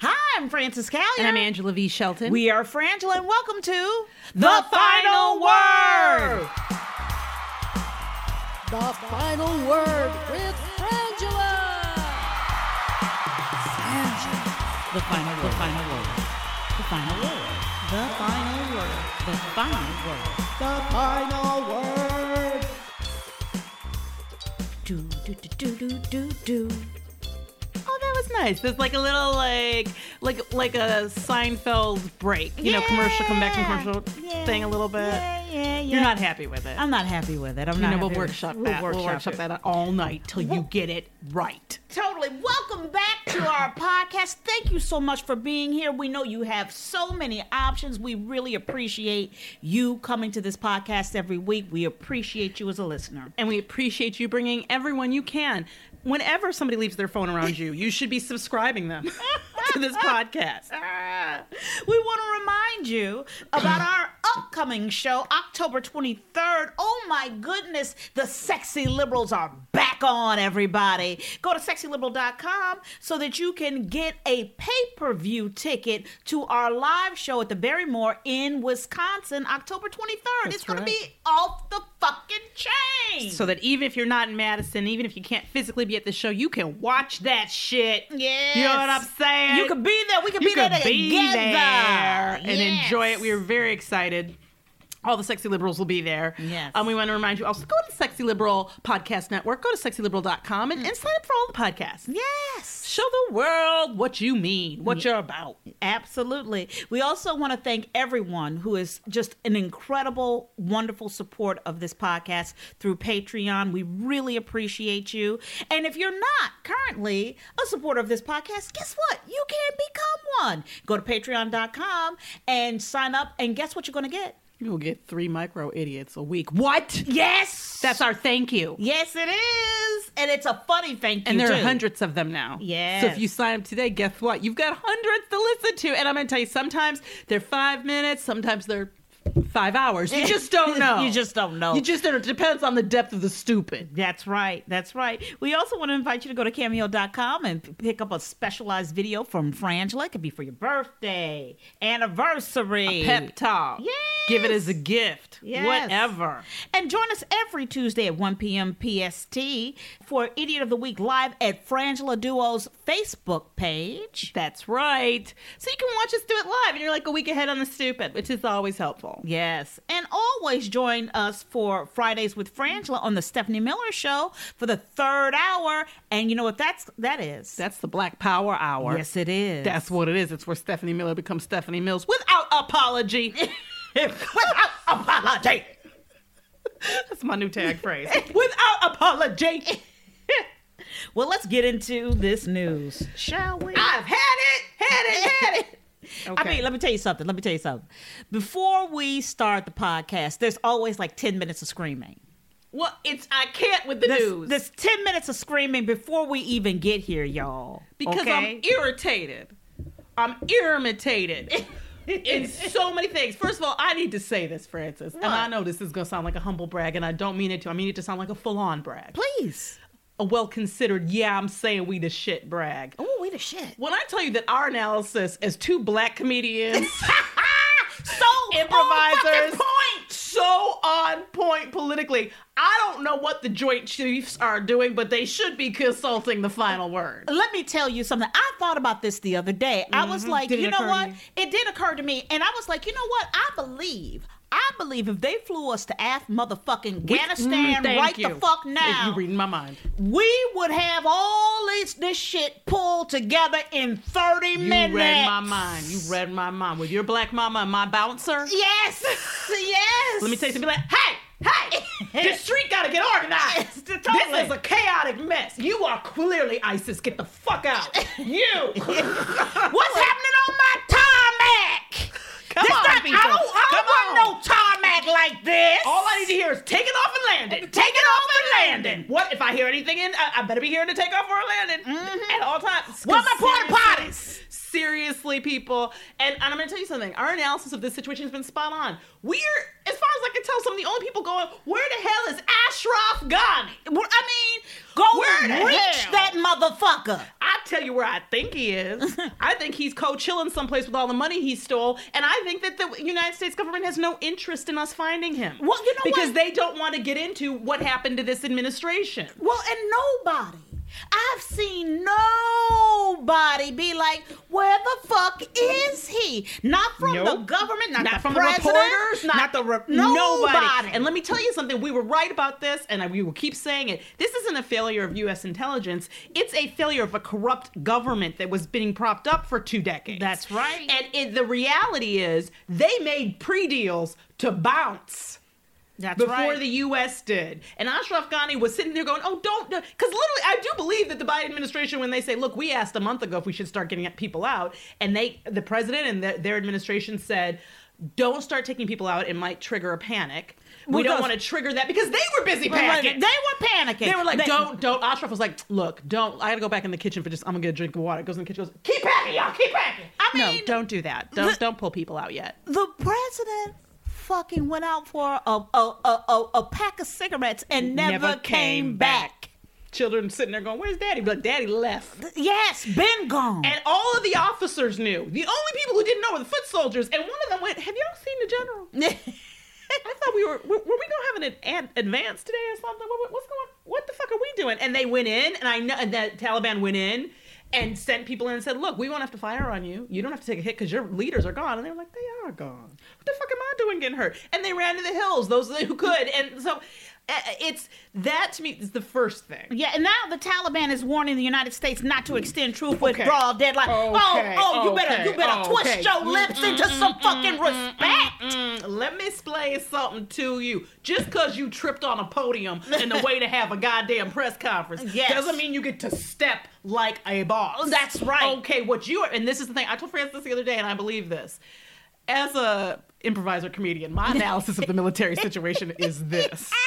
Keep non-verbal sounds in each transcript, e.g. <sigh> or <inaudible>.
Hi, I'm Frances Callier. And I'm Angela V. Shelton. We are Frangela, and welcome to The, Final Word. The final word with Frangela. the final word. The final word. The final word. The Final Word. The final word. The final word. Do, do, do, do, do, do, do. Was nice. There's like a little like like like a Seinfeld break. You know, commercial come back commercial Yeah. thing a little bit. Yeah, yeah, yeah. You're not happy with it. I'm not happy with it. I'm you not know, we'll with- workshop that. We'll workshop workshop it. that all night till you get it right. Totally. Welcome back to our podcast. Thank you so much for being here. We know you have so many options. We really appreciate you coming to this podcast every week. We appreciate you as a listener. And we appreciate you bringing everyone you can. Whenever somebody leaves their phone around you, you should be subscribing them <laughs> to this <laughs> podcast. Ah. we want to remind you about our upcoming show, October 23rd. Oh my goodness, the Sexy Liberals are back on, everybody. Go to sexyliberal.com so that you can get a pay per view ticket to our live show at the Barrymore in Wisconsin, October 23rd. it's going right. to be off the fucking chain. So that even if you're not in Madison, even if you can't physically be at the show, you can watch that shit. Yeah. You know what I'm saying? You could be there. We could you be there be together. there and Yes. enjoy it. We are very excited excited all the sexy liberals will be there. Yes. Um, we want to remind you also go to Sexy Liberal Podcast Network, go to sexyliberal.com and, and sign up for all the podcasts. Yes. Show the world what you mean, what you're about. Absolutely. We also want to thank everyone who is just an incredible, wonderful support of this podcast through Patreon. We really appreciate you. And if you're not currently a supporter of this podcast, guess what? You can become one. Go to patreon.com and sign up, and guess what you're going to get? You'll get three micro idiots a week. What? Yes. That's our thank you. Yes, it is. And it's a funny thank you. And there are hundreds of them now. Yeah. So if you sign up today, guess what? You've got hundreds to listen to. And I'm going to tell you, sometimes they're five minutes, sometimes they're five hours. You just don't <laughs> know. You just don't know. You just don't. It depends on the depth of the stupid. That's right. That's right. We also want to invite you to go to cameo.com and pick up a specialized video from Frangela. It could be for your birthday, anniversary, Pep talk. Yes. Give it as a gift. Yes. Whatever. And join us every Tuesday at 1 p.m. PST for Idiot of the Week live at Frangela Duo's Facebook page. That's right. So you can watch us do it live and you're like a week ahead on the stupid, which is always helpful. Yes. And always join us for Fridays with Frangela on the Stephanie Miller Show for the third hour. And you know what that's that is? That's the Black Power Hour. yes, it is. That's what it is. It's where Stephanie Miller becomes Stephanie Mills without apology. <laughs> without apology. That's my new tag phrase. without apology. <laughs> Well, let's get into this news, shall we? I've had it, had it, had it. I mean, let me tell you something. Let me tell you something. Before we start the podcast, there's always like 10 minutes of screaming. well, it's I can't with the There's, news there's 10 minutes of screaming before we even get here, y'all. because okay? I'm irritated. I'm irritated. <laughs> in so many things. First of all, I need to say this, Frances, and I know this is going to sound like a humble brag, and I don't mean it to. I mean it to sound like a full-on brag, Please. A well-considered. Yeah, I'm saying we the shit brag. Oh, we the shit. When I tell you that our analysis as two black comedians, <laughs> So improvisers, on point. so on point politically, I don't know what the Joint Chiefs are doing, but they should be consulting the final word. Let me tell you something. I thought about this the other day. I was mm-hmm. like, Did you know what? It did occur to me, and I was like, you know what? I believe. I believe if they flew us to Af motherfucking Afghanistan Mm, right you. the fuck now, You reading my mind. we would have all this this shit pulled together in 30 You minutes. You read my mind. You read my mind. With your black mama and my bouncer. Yes, <laughs> yes. Let me tell you something. Like, hey, hey, <laughs> the street gotta get organized. Totally. This is a chaotic mess. You are clearly ISIS. Get the fuck out. <laughs> You. What's happening on my tarmac? Come This on, not- people. I don't, I don't want on. no tarmac like this. All I need to hear is take it off and land it. Take it off and land it. What if I hear anything in? I, I better be hearing to take off or land it mm-hmm. at all times. What my porta potties? Seriously, people, and, and I'm going to tell you something. Our analysis of this situation has been spot on. We're, as far as I can tell, some of the only people going, "Where the hell is Ashraf Ghani?" I mean, go Where reach hell? that motherfucker. I tell you where I think he is. <laughs> I think he's co-chilling someplace with all the money he stole, and I think that the United States government has no interest in us finding him. Well, you know because what? they don't want to get into what happened to this administration. Well, and nobody. I've seen nobody be like, "Where the fuck is he?" Not from the government, not, Not the from the reporters, not, the re- nobody. nobody. And let me tell you something. We were right about this, and we will keep saying it. This isn't a failure of U.S. intelligence. It's a failure of a corrupt government that was being propped up for two decades. That's right. And it, the reality is, they made pre-deals to bounce. That's before right. the U.S. did. And Ashraf Ghani was sitting there going, "Oh, don't," because literally, I do believe that the Biden administration, when they say, "Look, we asked a month ago if we should start getting people out," and they, the president and the, their administration said, "Don't start taking people out; it might trigger a panic." We don't want to trigger that because they were busy panicking. They were panicking. They were like, They- "Don't, don't." Ashraf was like, "Look, don't. I gotta go back in the kitchen for just. I'm gonna get a drink of water." Goes in the kitchen, goes, "Keep packing, y'all. Keep packing." I mean, no, don't do that. Don't the- don't pull people out yet. the president fucking went out for a a, a, a, a pack of cigarettes and never, came, back. Children sitting there going, "Where's Daddy?" But Daddy left. Yes, been gone. And all of the officers knew. The only people who didn't know were the foot soldiers. And one of them went, "Have y'all seen the general?" <laughs> I thought we were were, were we gonna have an ad, advance today or something? What, what's going? What the fuck are we doing? And they went in, and I know and the Taliban went in and sent people in and said, "Look, we won't have to fire on you. You don't have to take a hit because your leaders are gone." And they were like, "They are gone. What the fuck am I doing getting hurt?" And they ran to the hills, those who could. And so Uh, uh, it's that to me is the first thing. Yeah, and now the Taliban is warning the United States not to extend troop Okay. withdrawal deadline. Oh, okay, Oh, oh, you better, you better twist your lips into some fucking respect. Let me explain something to you. Just because you tripped on a podium <laughs> in the way to have a goddamn press conference Yes. doesn't mean you get to step like a boss. That's right. Okay, what you are, and this is the thing. I told Frances the other day, and I believe this. As a improviser comedian, my analysis of the military situation is this. <laughs>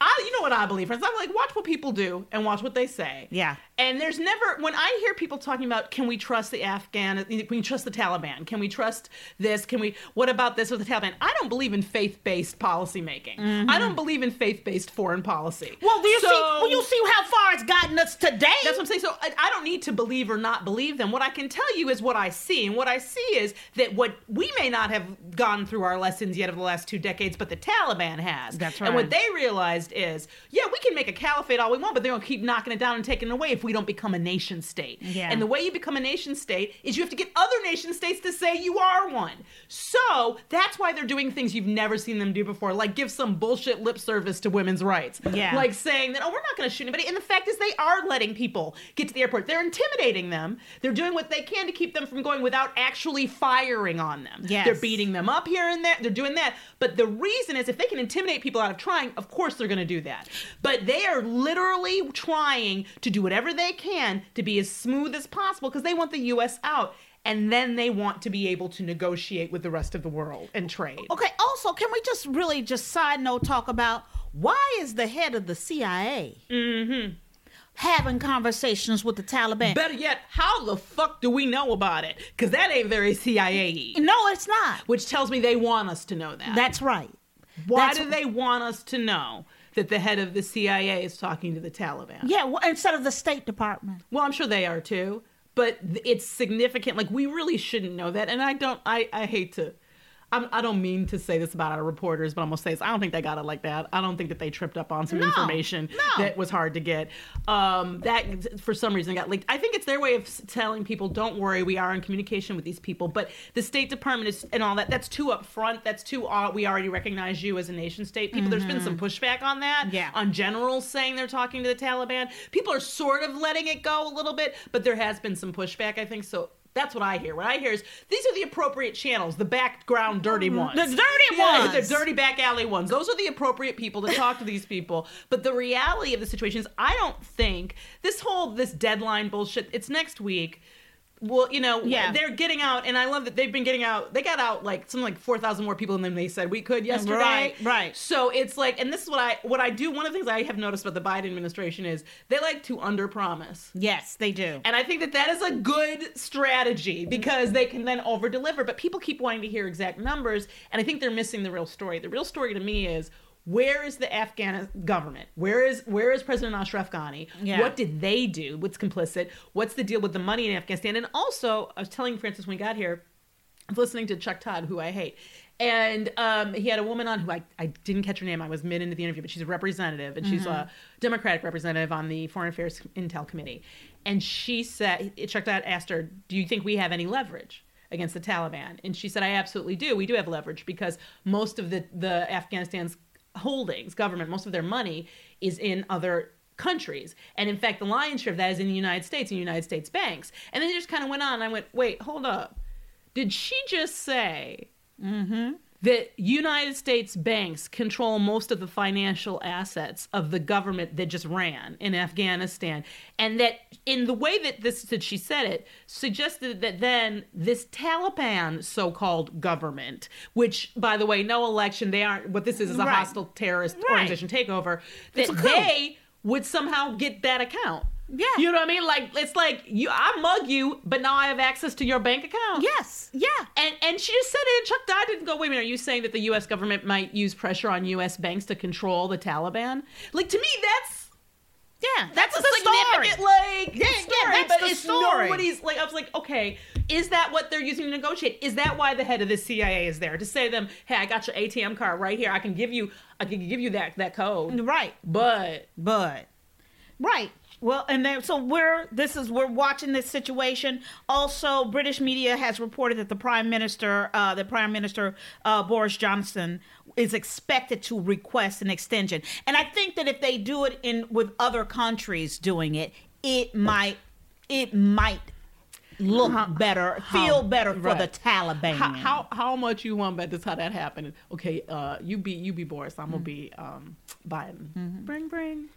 I, you know what I believe, friends. I'm like, watch what people do and watch what they say. Yeah. And there's never when I hear people talking about, can we trust the Afghan? Can we trust the Taliban? Can we trust this? Can we? What about this with the Taliban? I don't believe in faith-based policy making. I don't believe in faith-based foreign policy. Mm-hmm. Well, do you see? Well, you see how far it's gotten us today. that's what I'm saying. So I, I don't need to believe or not believe them. What I can tell you is what I see. And what I see is that what we may not have gone through our lessons yet of the last two decades, but the Taliban has. That's right. And what they realized is, yeah, we can make a caliphate all we want, but they're going to keep knocking it down and taking it away if we don't become a nation state. Yeah. And the way you become a nation state is you have to get other nation states to say you are one. So that's why they're doing things you've never seen them do before, like give some bullshit lip service to women's rights. Yeah. Like saying that, oh, we're not going to shoot anybody. And the fact is, they are letting people get to the airport. They're intimidating them. They're doing what they can to keep them from going without actually firing on them. Yes. They're beating them up here and there. They're doing that. But the reason is, if they can intimidate people out of trying, of course they're going to do that. But they are literally trying to do whatever they can to be as smooth as possible because they want the U.S. out. And then they want to be able to negotiate with the rest of the world and trade. okay. Also, can we just really just side note talk about why is the head of the CIA mm-hmm. having conversations with the Taliban. Better yet, how the fuck do we know about it? Because that ain't very CIA. no, it's not. Which tells me they want us to know that. That's right. Why that's- do they want us to know that the head of the CIA is talking to the Taliban? Yeah, well, instead of the State Department. Well, I'm sure they are too, but it's significant. Like we really shouldn't know that, and I don't. I I hate to. I'm, I don't mean to say this about our reporters, but I'm gonna say this. I don't think they got it like that. I don't think that they tripped up on some No, information no. that was hard to get. Um, that for some reason got leaked. I think it's their way of telling people, "Don't worry, we are in communication with these people." But the State Department is and all that. That's too upfront. That's too. Uh, we already recognize you as a nation state. People, there's been some pushback on that. Mm-hmm. Yeah. On generals saying they're talking to the Taliban. People are sort of letting it go a little bit, but there has been some pushback. I think so. That's what I hear. What I hear is these are the appropriate channels, the background dirty ones. Mm-hmm. The dirty Yeah, ones. The dirty back alley ones. Those are the appropriate people to talk to these people. But the reality of the situation is I don't think this whole this deadline bullshit, it's next week. Well, you know, Yeah. they're getting out, and I love that they've been getting out. They got out like something like four thousand more people than they said we could yesterday. Right, right. So it's like, and this is what I what I do. One of the things I have noticed about the Biden administration is they like to underpromise. Yes, they do. And I think that that is a good strategy because they can then over deliver. But people keep wanting to hear exact numbers. And I think they're missing the real story. The real story to me is where is the Afghan government? Where is where is President Ashraf Ghani? Yeah. What did they do? What's complicit? What's the deal with the money in Afghanistan? And also, I was telling Frances when we got here, I was listening to Chuck Todd, who I hate. And um, he had a woman on who I, I didn't catch her name. I was mid into the interview, but she's a representative and she's a Democratic representative on the Foreign Affairs Intel Committee. And she said, Chuck Todd asked her, Do you think we have any leverage? Against the Taliban, and she said, "I absolutely do. We do have leverage because most of the the Afghanistan's holdings, government, most of their money is in other countries. And in fact, the lion's share of that is in the United States, and United States banks. And then it just kind of went on. And I went, wait, hold up. Did she just say mm-hmm, that United States banks control most of the financial assets of the government that just ran in Afghanistan? And that in the way that this that she said it, suggested that then this Taliban so-called government, which by the way, no election, they aren't what this is is a Right. hostile terrorist Right. organization takeover, that they would somehow get that account. Yeah. You know what I mean? Like it's like you I mug you, but now I have access to your bank account. Yes, yeah. And and she just said it, and Chuck Todd didn't go, wait a minute, are you saying that the US government might use pressure on US banks to control the Taliban? Like to me that's Yeah, that's, that's, a the story. like Yeah, yeah, story, that's but the it's story. nobody's like I was like, okay, is that what they're using to negotiate? Is that why the head of the CIA is there? To say to them, hey, I got your ATM card right here. I can give you I can give you that that code. Right, But but right. Well, and then so we're this is we're watching this situation. Also, British media has reported that the prime minister, uh, the prime minister uh, Boris Johnson, is expected to request an extension. And I think that if they do it in with other countries doing it, it might it might look better, feel better for the. Taliban. how, how how much you want bet this how that happened? Okay, uh, you be you be Boris. I'm gonna be um Biden. Bring bring.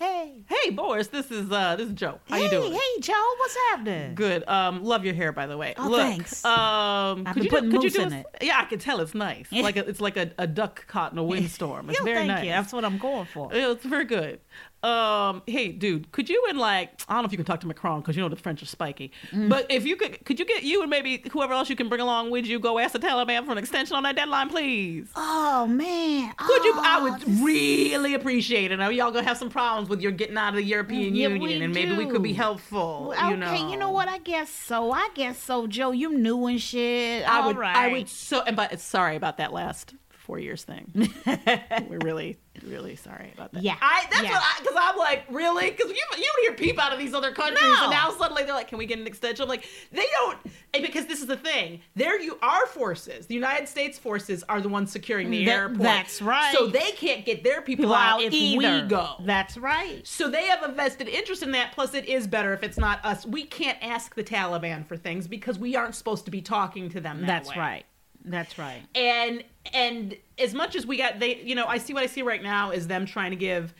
Hey, Hey Boris, this is uh this is Joe. How hey, you doing? hey, Joe, what's happening? Good. Um, love your hair, by the way. Oh, Look, thanks. Um, I've could you putting do, could you do in a- it. Yeah, I can tell it's nice. Like a, it's like a, a duck caught in a <laughs> windstorm. It's Yo, very thank nice. you. That's what I'm going for. It's very good. Um, hey, dude, could you and like I don't know if you can talk to Macron because you know the French are spiky, Mm. but if you could, could you get you and maybe whoever else you can bring along with you go ask the Taliban for an extension on that deadline, please? Oh man. Could you? I Oh, would really appreciate it. I know y'all gonna have some problems with your getting out of the European Yeah, Union, and maybe we could be helpful. Okay, you know, you know what? I guess so. I guess so, Joe. You new and shit. I All would. right. I would so. And but sorry about that last four years thing. <laughs> We're really, really sorry about that. Yeah. I. That's Yeah. what I. Because I'm like, really? Because you you don't hear peep out of these other countries, No. and now suddenly they're like, can we get an extension? I'm like, they don't. Because this is the thing, there you are forces, the United States forces, are the ones securing the That- airport. that's right. So they can't get their people People out out if either. we go. That's right. So they have a vested interest in that. Plus, it is better if it's not us. We can't ask the Taliban for things because we aren't supposed to be talking to them. That That's way. right. That's right. And and as much as we got, they you know, I see what I see right now is them trying to give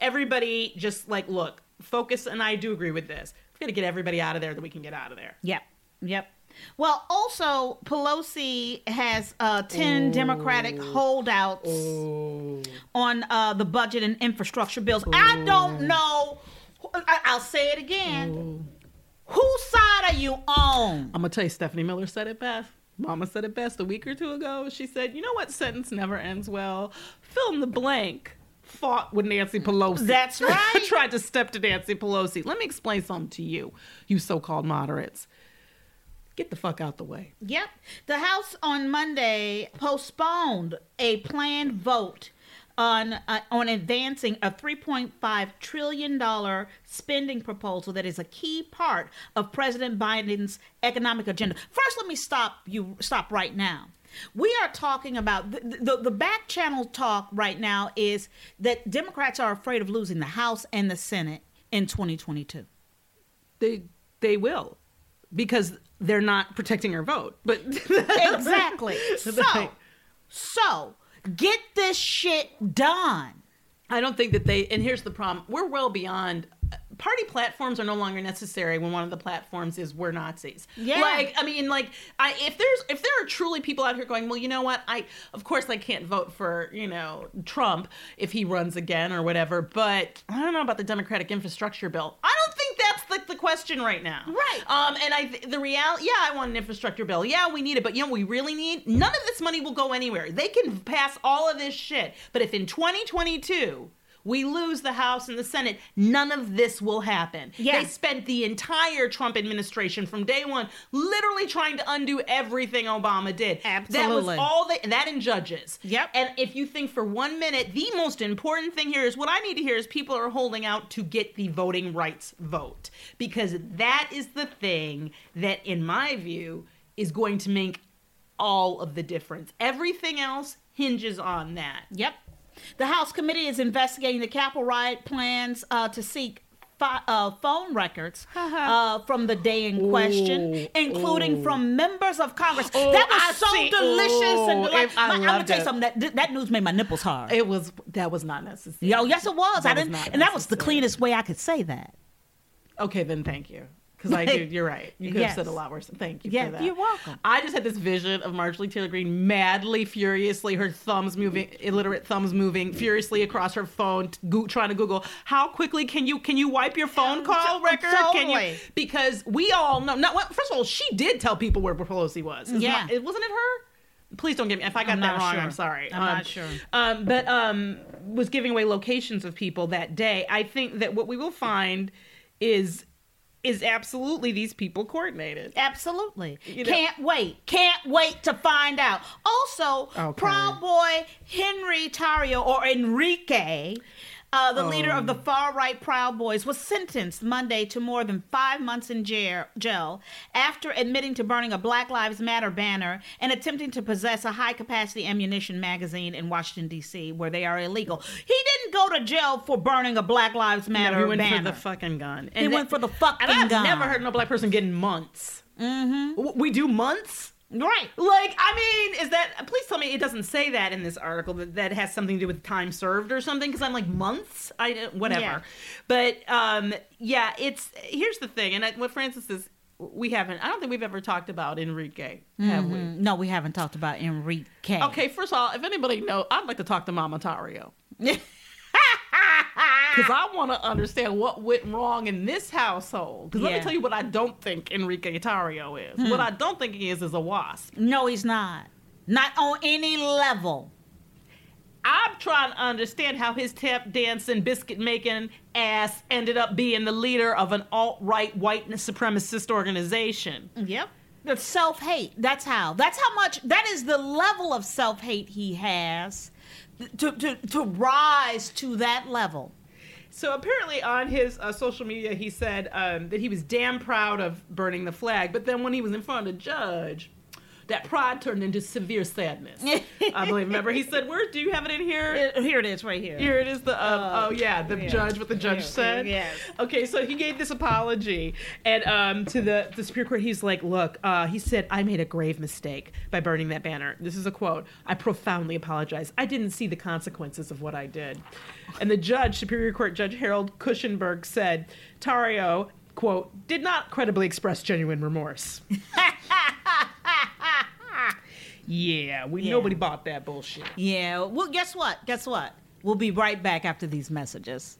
everybody just like look focus. And I do agree with this. We've got to get everybody out of there that we can get out of there. Yep. Yep. Well, also Pelosi has uh, ten Democratic holdouts on uh, the budget and infrastructure bills. I don't know. I, I'll say it again. Whose side are you on? I'm gonna tell you, Stephanie Miller said it best. Mama said it best a week or two ago. She said, "You know what sentence never ends well? Fill in the blank." Fought with Nancy Pelosi. That's <laughs> right. Tried to step to Nancy Pelosi. Let me explain something to you, you so-called moderates. Get the fuck out the way. Yep. The House on Monday postponed a planned vote on uh, on advancing a 3.5 trillion dollar spending proposal that is a key part of President Biden's economic agenda. First, let me stop you stop right now. We are talking about the, the, the back channel talk right now is that Democrats are afraid of losing the House and the Senate in 2022. They they will, because they're not protecting our vote. But <laughs> Exactly. <laughs> So, so get this shit done. I don't think that they. And here's the problem: we're well beyond. Uh, party platforms are no longer necessary when one of the platforms is we're Nazis. Yeah. Like I mean, like I if there's if there are truly people out here going, well, you know what? I of course I can't vote for you know Trump if he runs again or whatever, but I don't know about the Democratic infrastructure bill. I don't think that's the, question right now. Right. Um. And I the reality, yeah, I want an infrastructure bill. Yeah, we need it, but you know, what we really need none of this money will go anywhere. They can pass all of this shit, but if in 2022 we lose the House and the Senate, none of this will happen. Yeah. They spent the entire Trump administration from day one literally trying to undo everything Obama did. Absolutely. That was all they, that in judges. Yep. And if you think for one minute, the most important thing here is what I need to hear is people are holding out to get the voting rights vote. Because that is the thing that, in my view, is going to make all of the difference. Everything else hinges on that. Yep. The House committee is investigating the Capitol riot plans uh, to seek fi- uh, phone records <laughs> uh, from the day in question, including from members of Congress. Oh, that was I so see. delicious and. I I'm gonna tell you something. That that news made my nipples hard. It was that was not necessary. Yo, yes, it was. I That was didn't, not and that was the cleanest way I could say that. Okay, then thank you. Because I do, you're right. You could Yes. have said a lot worse. Thank you Yeah, for that. you're welcome. I just had this vision of Marjorie Taylor Greene madly, furiously, her thumbs moving, illiterate thumbs moving furiously across her phone, t- go, trying to Google how quickly can you can you wipe your phone call record? Can you? Because we all know. Not well, first of all, she did tell people where Pelosi was. Yeah. it wasn't it her? Please don't get me. If I got that wrong, sure. I'm sorry. I'm Um, not sure. Um, but um, was giving away locations of people that day. I think that what we will find is is absolutely these people coordinated. Absolutely. You know- Can't wait. Can't wait to find out. Also, Okay. Proud Boy Henry Tarrio or Enrique. Uh, the leader of Oh. the far right Proud Boys was sentenced Monday to more than five months in jail, after admitting to burning a Black Lives Matter banner and attempting to possess a high capacity ammunition magazine in Washington, D.C., where they are illegal. He didn't go to jail for burning a Black Lives Matter No, he went banner. for the fucking gun. He went for the fucking and I've gun. never heard no black person getting months. Mm-hmm. We do months. Right. Like, I mean, is that? Please tell me it doesn't say that in this article that that has something to do with time served or something. Because I'm like months. I don't- whatever. Yeah. But um, yeah, it's here's the thing, and I, what Frances is. We haven't. I don't think we've ever talked about Enrique, have we? No, we haven't talked about Enrique. Okay, first of all, if anybody know, I'd like to talk to Mama Tarrio. <laughs> <laughs> Because <laughs> I want to understand what went wrong in this household. Because let me tell you what I don't think Enrique Tarrio is. Hmm. What I don't think he is is a wasp. No, he's not. Not on any level. I'm trying to understand how his tap dancing, biscuit making ass ended up being the leader of an alt right white supremacist organization. Yep. The self hate. That's how. That's how much. That is the level of self hate he has to, to, to rise to that level. So apparently, on his uh, social media, he said um, that he was damn proud of burning the flag. But then, when he was in front of a judge, that pride turned into severe sadness. <laughs> I believe. Remember, he said, "Where do you have it in here?" Here it is, right here. Here it is. The um, oh yeah, the yeah. judge. What the judge Yeah, said. yes. Okay, so he gave this apology, and um, to the the Superior Court, he's like, "Look," uh, he said, "I made a grave mistake by burning that banner." This is a quote. "I profoundly apologize. I didn't see the consequences of what I did." And the judge, Superior Court Judge Harold Cushenberry, said, "Tarrio." Quote, did not credibly express genuine remorse. <laughs> yeah, we Yeah. nobody bought that bullshit. Yeah. Well, guess what? Guess what? We'll be right back after these messages.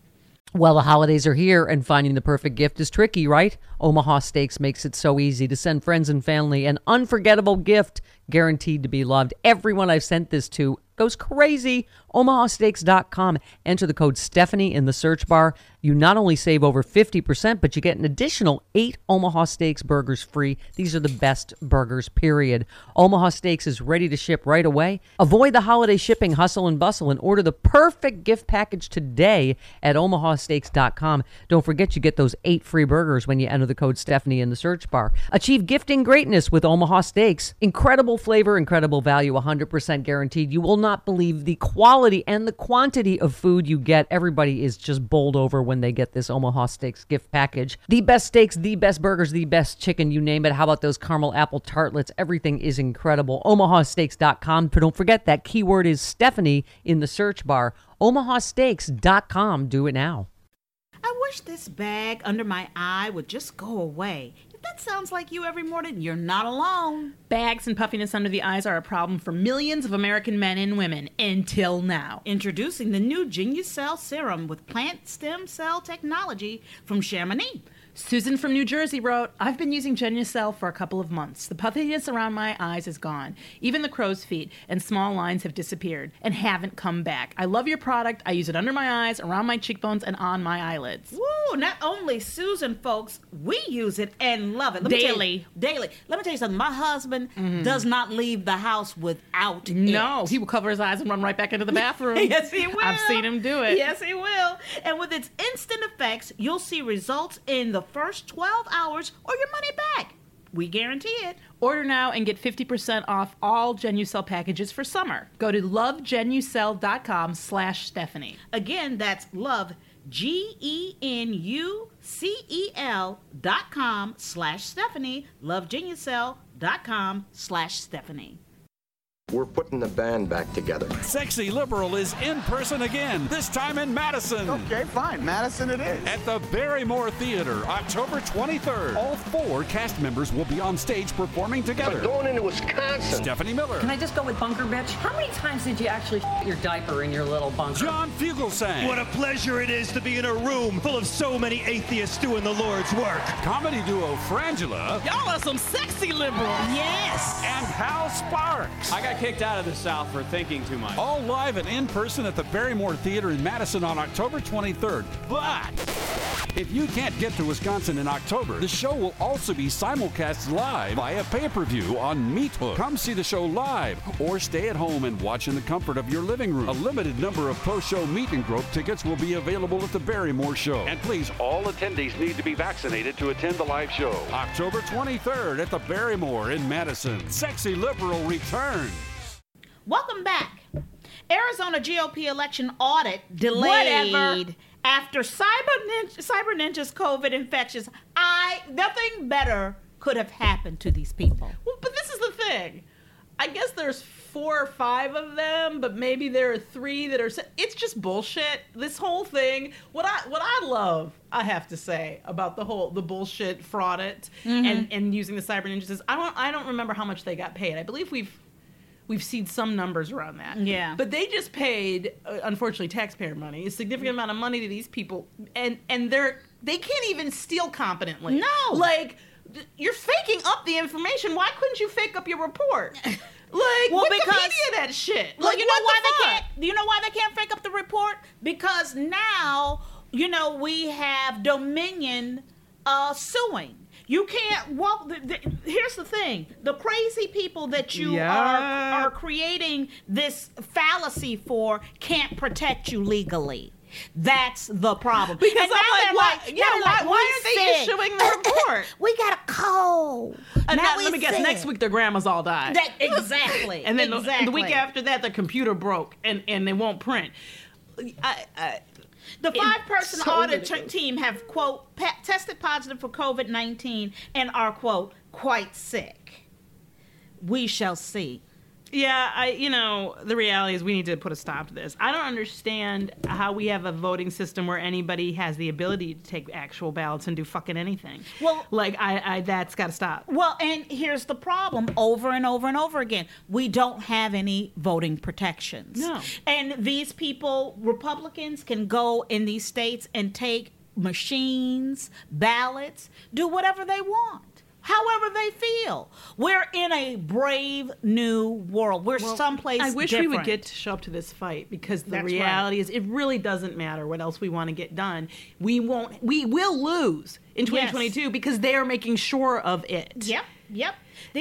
Well, the holidays are here, and finding the perfect gift is tricky, right? Omaha Steaks makes it so easy to send friends and family an unforgettable gift guaranteed to be loved. Everyone I've sent this to goes crazy. OmahaSteaks.com. Enter the code Stephanie in the search bar. You not only save over 50%, but you get an additional eight Omaha Steaks burgers free. These are the best burgers, period. Omaha Steaks is ready to ship right away. Avoid the holiday shipping hustle and bustle and order the perfect gift package today at omahasteaks.com. Don't forget you get those eight free burgers when you enter the code Stephanie in the search bar. Achieve gifting greatness with Omaha Steaks. Incredible flavor, incredible value, 100% guaranteed. You will not believe the quality and the quantity of food you get. Everybody is just bowled over when they get this Omaha Steaks gift package. The best steaks, the best burgers, the best chicken, you name it. How about those caramel apple tartlets? Everything is incredible. OmahaSteaks.com. But don't forget that keyword is Stephanie in the search bar. OmahaSteaks.com. Do it now. I wish this bag under my eye would just go away. That sounds like you every morning, you're not alone. Bags and puffiness under the eyes are a problem for millions of American men and women until now. Introducing the new Genucell serum with plant stem cell technology from Chamonix. Susan from New Jersey wrote, I've been using Genucell for a couple of months. The puffiness around my eyes is gone. Even the crow's feet and small lines have disappeared and haven't come back. I love your product. I use it under my eyes, around my cheekbones, and on my eyelids. Woo! Not only Susan, folks, we use it and love it. Let tell you- Daily. daily. Let me tell you something. My husband mm-hmm. does not leave the house without No, it. he will cover his eyes and run right back into the <laughs> bathroom. Yes, he will. I've seen him do it. Yes, he will. And with its instant effects, you'll see results in the first 12 hours or your money back. We guarantee it. Order now and get 50% off all Genucell packages for summer. Go to lovegenucell.com slash Stephanie. Again, that's love, G E N U C E L dot com slash Stephanie. Lovegenucell dot com slash Stephanie. We're putting the band back together. Sexy Liberal is in person again, this time in Madison. Okay, fine. Madison it is. At the Barrymore Theater, October 23rd. All four cast members will be on stage performing together. Going into Wisconsin. Stephanie Miller, Can I just go with bunker bitch? How many times did you actually <laughs> f your diaper in your little bunker? John Fugelsang, What a pleasure it is to be in a room full of so many atheists doing the Lord's work. comedy duo Frangela, Y'all are some sexy liberals. Yes. and Hal Sparks. I got kicked out of the South for thinking too much. All live and in person at the Barrymore Theater in Madison on October 23rd. But if you can't get to Wisconsin in October, the show will also be simulcast live via pay per view on Meathook. Come see the show live or stay at home and watch in the comfort of your living room. A limited number of post show meet and grope tickets will be available at the Barrymore show. And please, all attendees need to be vaccinated to attend the live show. October 23rd at the Barrymore in Madison. Sexy Liberal returns. Welcome back. Arizona GOP election audit delayed Whatever. after Cyber, Ninja, Cyber Ninja's COVID infections. I nothing better could have happened to these people. Well, but this is the thing. I guess there's four or five of them, but maybe there are three that are. It's just bullshit. This whole thing. What I what I love, I have to say about the whole the bullshit fraud it mm-hmm. and and using the cyber ninjas is I don't I don't remember how much they got paid. I believe we've we've seen some numbers around that. Yeah. But they just paid, uh, unfortunately, taxpayer money, a significant amount of money to these people, and and they're they can't even steal competently. No. Like you're faking up the information. Why couldn't you fake up your report? <laughs> Like Well, Wikipedia because- that shit. Well, Like you know why the they fuck? can't. Do you know why they can't fake up the report? Because now you know we have Dominion uh, suing. You can't walk. The, the, here's the thing: the crazy people that you Yeah. are are creating this fallacy for can't protect you legally. That's the problem. Because And I'm now like, like, yeah, why- like, why aren't they sick. issuing the report? we got a cold. And Now now, let me guess. Next week their grandmas all die. That exactly. <laughs> and then the- exactly. the week after that, the computer broke and and they won't print. I, I, The five person so audit t- team have, quote, pa- tested positive for COVID 19 and are, quote, quite sick. We shall see. Yeah, I you know, the reality is we need to put a stop to this. I don't understand how we have a voting system where anybody has the ability to take actual ballots and do fucking anything. Well- like I, I that's got to stop. Well, and here's the problem over and over and over again. We don't have any voting protections. No. And these people, Republicans, can go in these states and take machines, ballots, do whatever they want. However they feel, we're in a brave new world. We're someplace. I wish we would get to show up to this fight because the That's reality is it really doesn't matter what else we want to get done. We won't. We will lose in 2022 because they are making sure of it. Yep. Yep.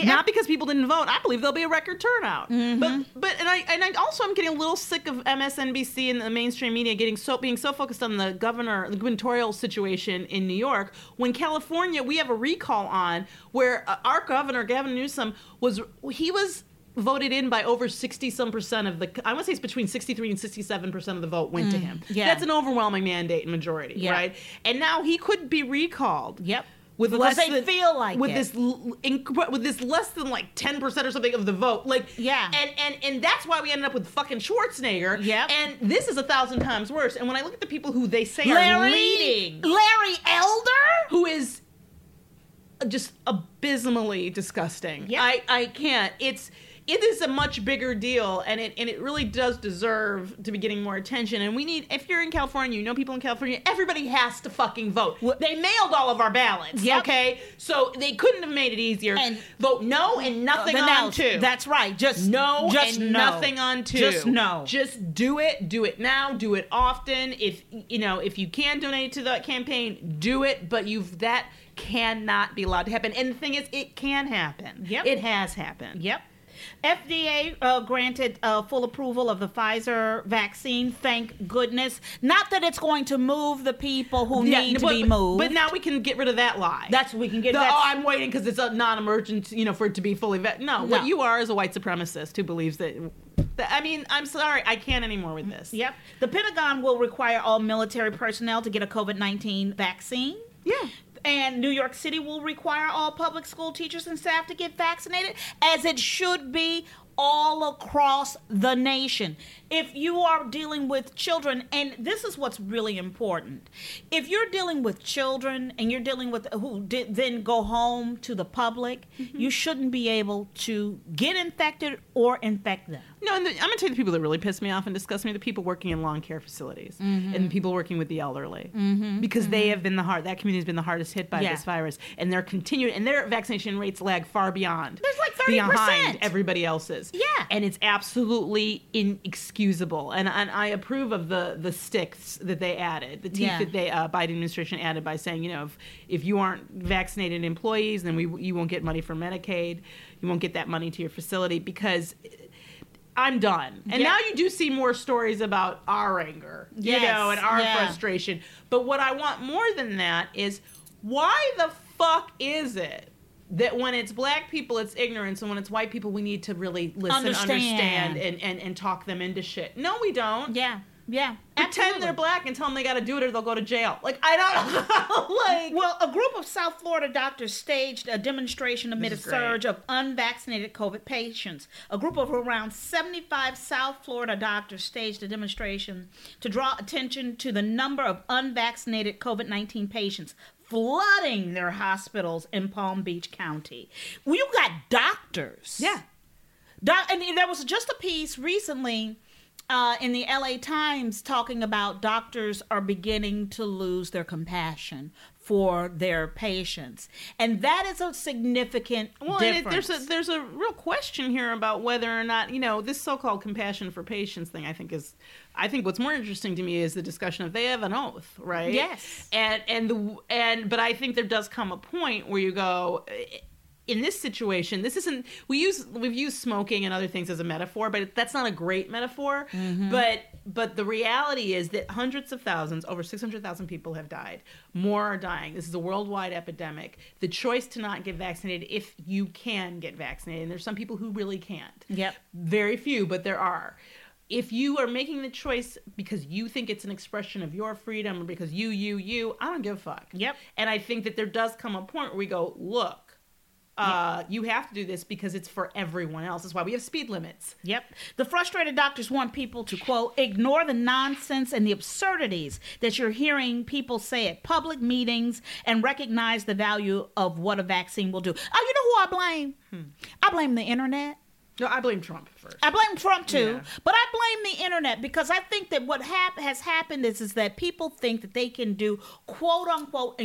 Not because people didn't vote. I believe there'll be a record turnout. Mm-hmm. But but and I and I also I'm getting a little sick of MSNBC and the mainstream media getting so being so focused on the governor the gubernatorial situation in New York when California we have a recall on where uh, our governor Gavin Newsom was he was voted in by over 60 some percent of the I want to say it's between 63 and 67 percent of the vote went to him. Mm, yeah. That's an overwhelming mandate and majority, Yeah. right? And now he could be recalled Yep. With Because less they than, feel like with it. this inc- with this less than like 10 percent or something of the vote like Yeah. and and and that's why we ended up with fucking Schwarzenegger Yeah, and this is a thousand times worse and when I look at the people who they say are leading Larry Elder. who is just abysmally disgusting. Yep. I, I can't. It's it is a much bigger deal and it and it really does deserve to be getting more attention. And we need if you're in California, you know people in California, everybody has to fucking vote. They mailed all of our ballots. Yep. Okay? So they couldn't have made it easier. And- vote no and nothing on else. two. That's right. Just no Just and no. nothing on two. Just no. Just do it. Do it now. Do it often. If you know, if you can donate to the campaign, do it. But you've that cannot be allowed to happen. And the thing is, it can happen. Yep. It has happened. Yep. FDA uh, granted uh, full approval of the Pfizer vaccine. Thank goodness. Not that it's going to move the people who Yeah, need to be moved. But now we can get rid of that lie. That's we can get The, that. oh, I'm waiting because it's a non-emergent, you know, for it to be fully vet. No, what you are is a white supremacist who believes that. that- I mean, I'm sorry, I can't anymore with this. Yep. The Pentagon will require all military personnel to get a COVID 19 vaccine. Yeah. And New York City will require all public school teachers and staff to get vaccinated, as it should be all across the nation. If you are dealing with children, and this is what's really important, if you're dealing with children and you're dealing with who did, then go home to the public, mm-hmm. you shouldn't be able to get infected or infect them. No, and the, I'm gonna tell you the people that really piss me off and disgust me: the people working in lawn care facilities Mm-hmm. and people working with the elderly, mm-hmm. because they mm-hmm. have been the hard. That community has been the hardest hit by Yeah. this virus, and they're continuing, and their vaccination rates lag far beyond. There's like 30%. behind everybody else's. Yeah. and it's absolutely inexcusable. And and I approve of the the sticks that they added, the teeth Yeah. that they uh, Biden administration added by saying, you know, if if you aren't vaccinated employees, then we you won't get money for Medicaid, you won't get that money to your facility because. I'm done. And Yeah. now you do see more stories about our anger, you know, and our yeah. frustration. But what I want more than that is why the fuck is it that when it's black people it's ignorance and when it's white people we need to really listen, Understand. understand, and, and, and talk them into shit? No, we don't. Yeah. Yeah. Pretend absolutely. they're black and tell them they got to do it or they'll go to jail. Like I don't <laughs> like. Well, a group of South Florida doctors staged a demonstration amid a This is great. surge of unvaccinated COVID patients. A group of around 75 South Florida doctors staged a demonstration to draw attention to the number of unvaccinated COVID 19 patients flooding their hospitals in Palm Beach County. Well, you got doctors. Yeah. Doc, and there was just a piece recently uh, in the LA Times talking about doctors are beginning to lose their compassion for their patients, and that is a significant Well, and it, difference. there's a there's a real question here about whether or not you know this so-called compassion for patients thing. I think is, I think what's more interesting to me is the discussion of they have an oath, right? Yes. And and the and but I think there does come a point where you go. In this situation, this isn't. We use we've used smoking and other things as a metaphor, but that's not a great metaphor. Mm-hmm. But but the reality is that hundreds of thousands, over six hundred thousand people have died. More are dying. This is a worldwide epidemic. The choice to not get vaccinated, if you can get vaccinated, and there's some people who really can't. Yep. Very few, but there are. If you are making the choice because you think it's an expression of your freedom or because you, you, you, I don't give a fuck. Yep. And I think that there does come a point where we go, look, Uh, you have to do this because it's for everyone else. That's why we have speed limits. Yep. The frustrated doctors want people to, quote, ignore the nonsense and the absurdities that you're hearing people say at public meetings and recognize the value of what a vaccine will do. Oh, you know who I blame? I blame the internet. No, I blame Trump first. I blame Trump too, Yeah. but I blame the internet because I think that what hap- has happened is is that people think that they can do quote unquote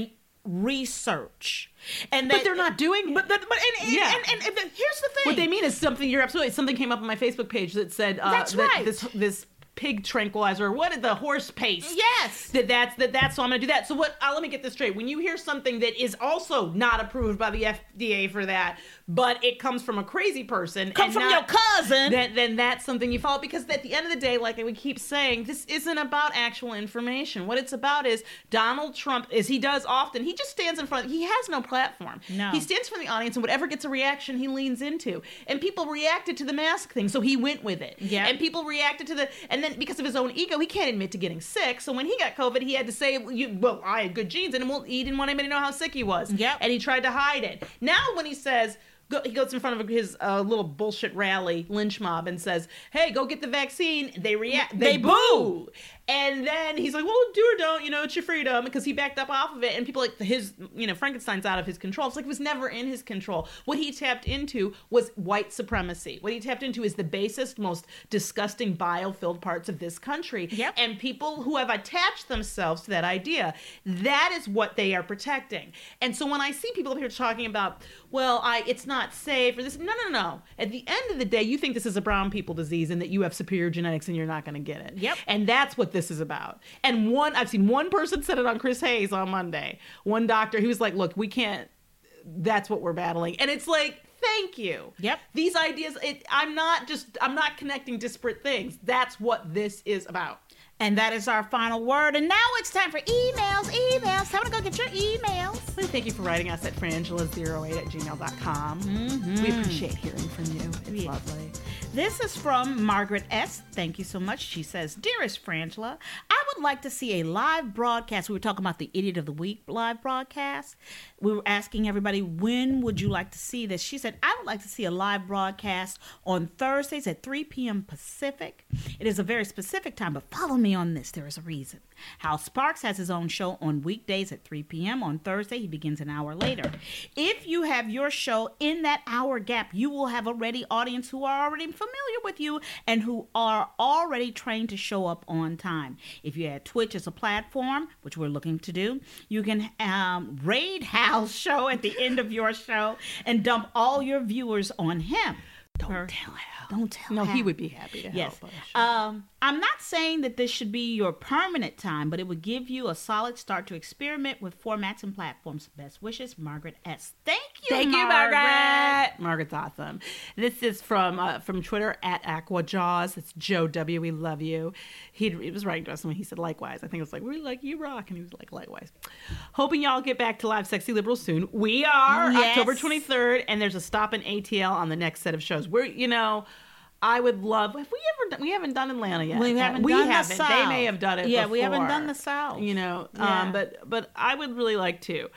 research, and But they're not doing. But but, but and, and, Yeah. and, and, and here's the thing. What they mean is something. You're absolutely. Something came up on my Facebook page that said uh, That's that right. This this pig tranquilizer. or What did the horse paste? Yes. That that's that that's. So I'm gonna do that. So what? Uh, let me get this straight. When you hear something that is also not approved by the FDA for that, but it comes from a crazy person, Come from not- your cousin. then then that's something you follow because at the end of the day, like we keep saying, this isn't about actual information. What it's about is Donald Trump, as he does often, he just stands in front. He has no platform. No. He stands for the audience, and whatever gets a reaction, he leans into. And people reacted to the mask thing, so he went with it. Yeah. And people reacted to the, and then because of his own ego, he can't admit to getting sick. So when he got COVID, he had to say, well, you, "Well, I had good genes," and he didn't want anybody to know how sick he was. Yep. And he tried to hide it. Now when he says. Go, he goes in front of his uh, little bullshit rally, lynch mob, and says, "Hey, go get the vaccine." They react. They, They boo. boo. And then he's like, "Well, do or don't. You know, it's your freedom." Because he backed up off of it, and people like his, you know, Frankenstein's out of his control. It's like it was never in his control. What he tapped into was white supremacy. What he tapped into is the basest, most disgusting, bile-filled parts of this country. Yep. And people who have attached themselves to that idea, that is what they are protecting. And so when I see people up here talking about, well, I it's not safe or this, no, no, no. At the end of the day, you think this is a brown people disease and that you have superior genetics and you're not going to get it. Yep. And that's what this is about. And one, I've seen one person said it on Chris Hayes on Monday. One doctor, he was like, look, we can't. That's what we're battling, and it's like. Thank you. Yep. These ideas, it, I'm not just, I'm not connecting disparate things. That's what this is about. And that is our final word. And now it's time for emails. Emails. Time to go get your emails. Well, Thank you for writing us at frangela08 at gmail.com. Mm-hmm. We appreciate hearing from you. It's lovely. This is from Margaret S. Thank you so much. She says, Dearest Frangela, I would like to see a live broadcast. We were talking about the Idiot of the Week live broadcast. We were asking everybody, when would you like to see this? She said, I would like to see a live broadcast on Thursdays at 3 p.m. Pacific. It is a very specific time, but follow me on this. There is a reason. Hal Sparks has his own show on weekdays at 3 p.m. On Thursday, he begins an hour later. If you have your show in that hour gap, you will have a ready audience who are already familiar with you and who are already trained to show up on time. If you had Twitch as a platform, which we're looking to do, you can um, raid Hal's show at the end of your show and dump all your viewers on him. Don't tell Hal. Don't tell him. No, he would be happy to Yes. help us. Um, I'm not saying that this should be your permanent time, but it would give you a solid start to experiment with formats and platforms. Best wishes, Margaret S. Thank you, Thank you, Margaret. Margaret. Margaret's awesome. This is from uh, from Twitter at AquaJaws. It's Joe W. We love you. He, he was writing to us and he said likewise. I think it was like we like you rock, and he was like likewise. Hoping y'all get back to live sexy liberals soon. We are Yes. October 23rd, and there's a stop in ATL on the next set of shows. We're you know. I would love. Have we ever? Done, we haven't done Atlanta yet. We haven't We done the haven't. They may have done it. Yeah, we haven't done the South. You know, Yeah. um, but but I would really like to.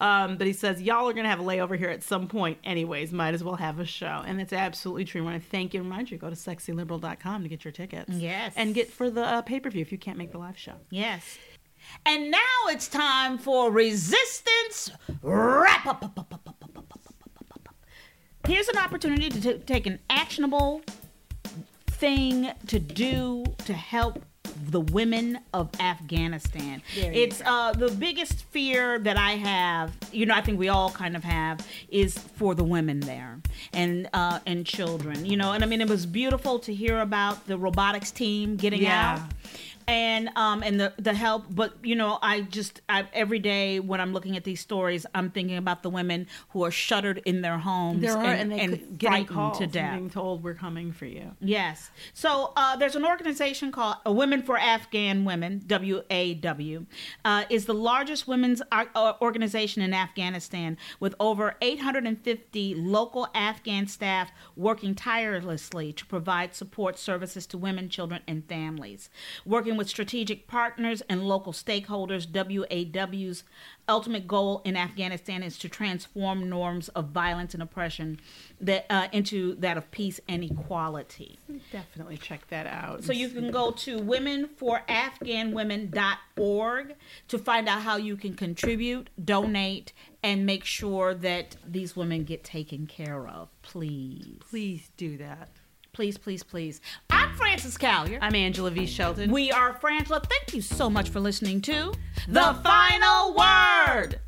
Um, but he says y'all are gonna have a layover here at some point, anyways. Might as well have a show, and it's absolutely true. I want to thank you. and Remind you, go to sexyliberal.com to get your tickets. Yes. and get for the uh, pay per view if you can't make the live show. Yes. And now it's time for resistance wrap up. Here's an opportunity to t- take an actionable thing to do to help the women of Afghanistan. It's uh, the biggest fear that I have. You know, I think we all kind of have is for the women there and uh, and children. You know, and I mean, it was beautiful to hear about the robotics team getting Yeah. out and um and the the help but you know i just I, every day when i'm looking at these stories i'm thinking about the women who are shuttered in their homes There are, and, and, and getting frightened to death being told we're coming for you. Yes. So uh, there's an organization called uh, Women for Afghan Women, WAW, uh, is the largest women's uh, uh, organization in Afghanistan with over 850 local Afghan staff working tirelessly to provide support services to women, children, and families. Working working with strategic partners and local stakeholders. WAW's ultimate goal in Afghanistan is to transform norms of violence and oppression that uh, into that of peace and equality. Definitely check that out. So you can go to womenforafghanwomen.org to find out how you can contribute, donate, and make sure that these women get taken care of. Please. please do that. Please, please, please. I'm Frances Callier. I'm Angela V. Shelton. We are Frangela. Thank you so much for listening to The Final Word.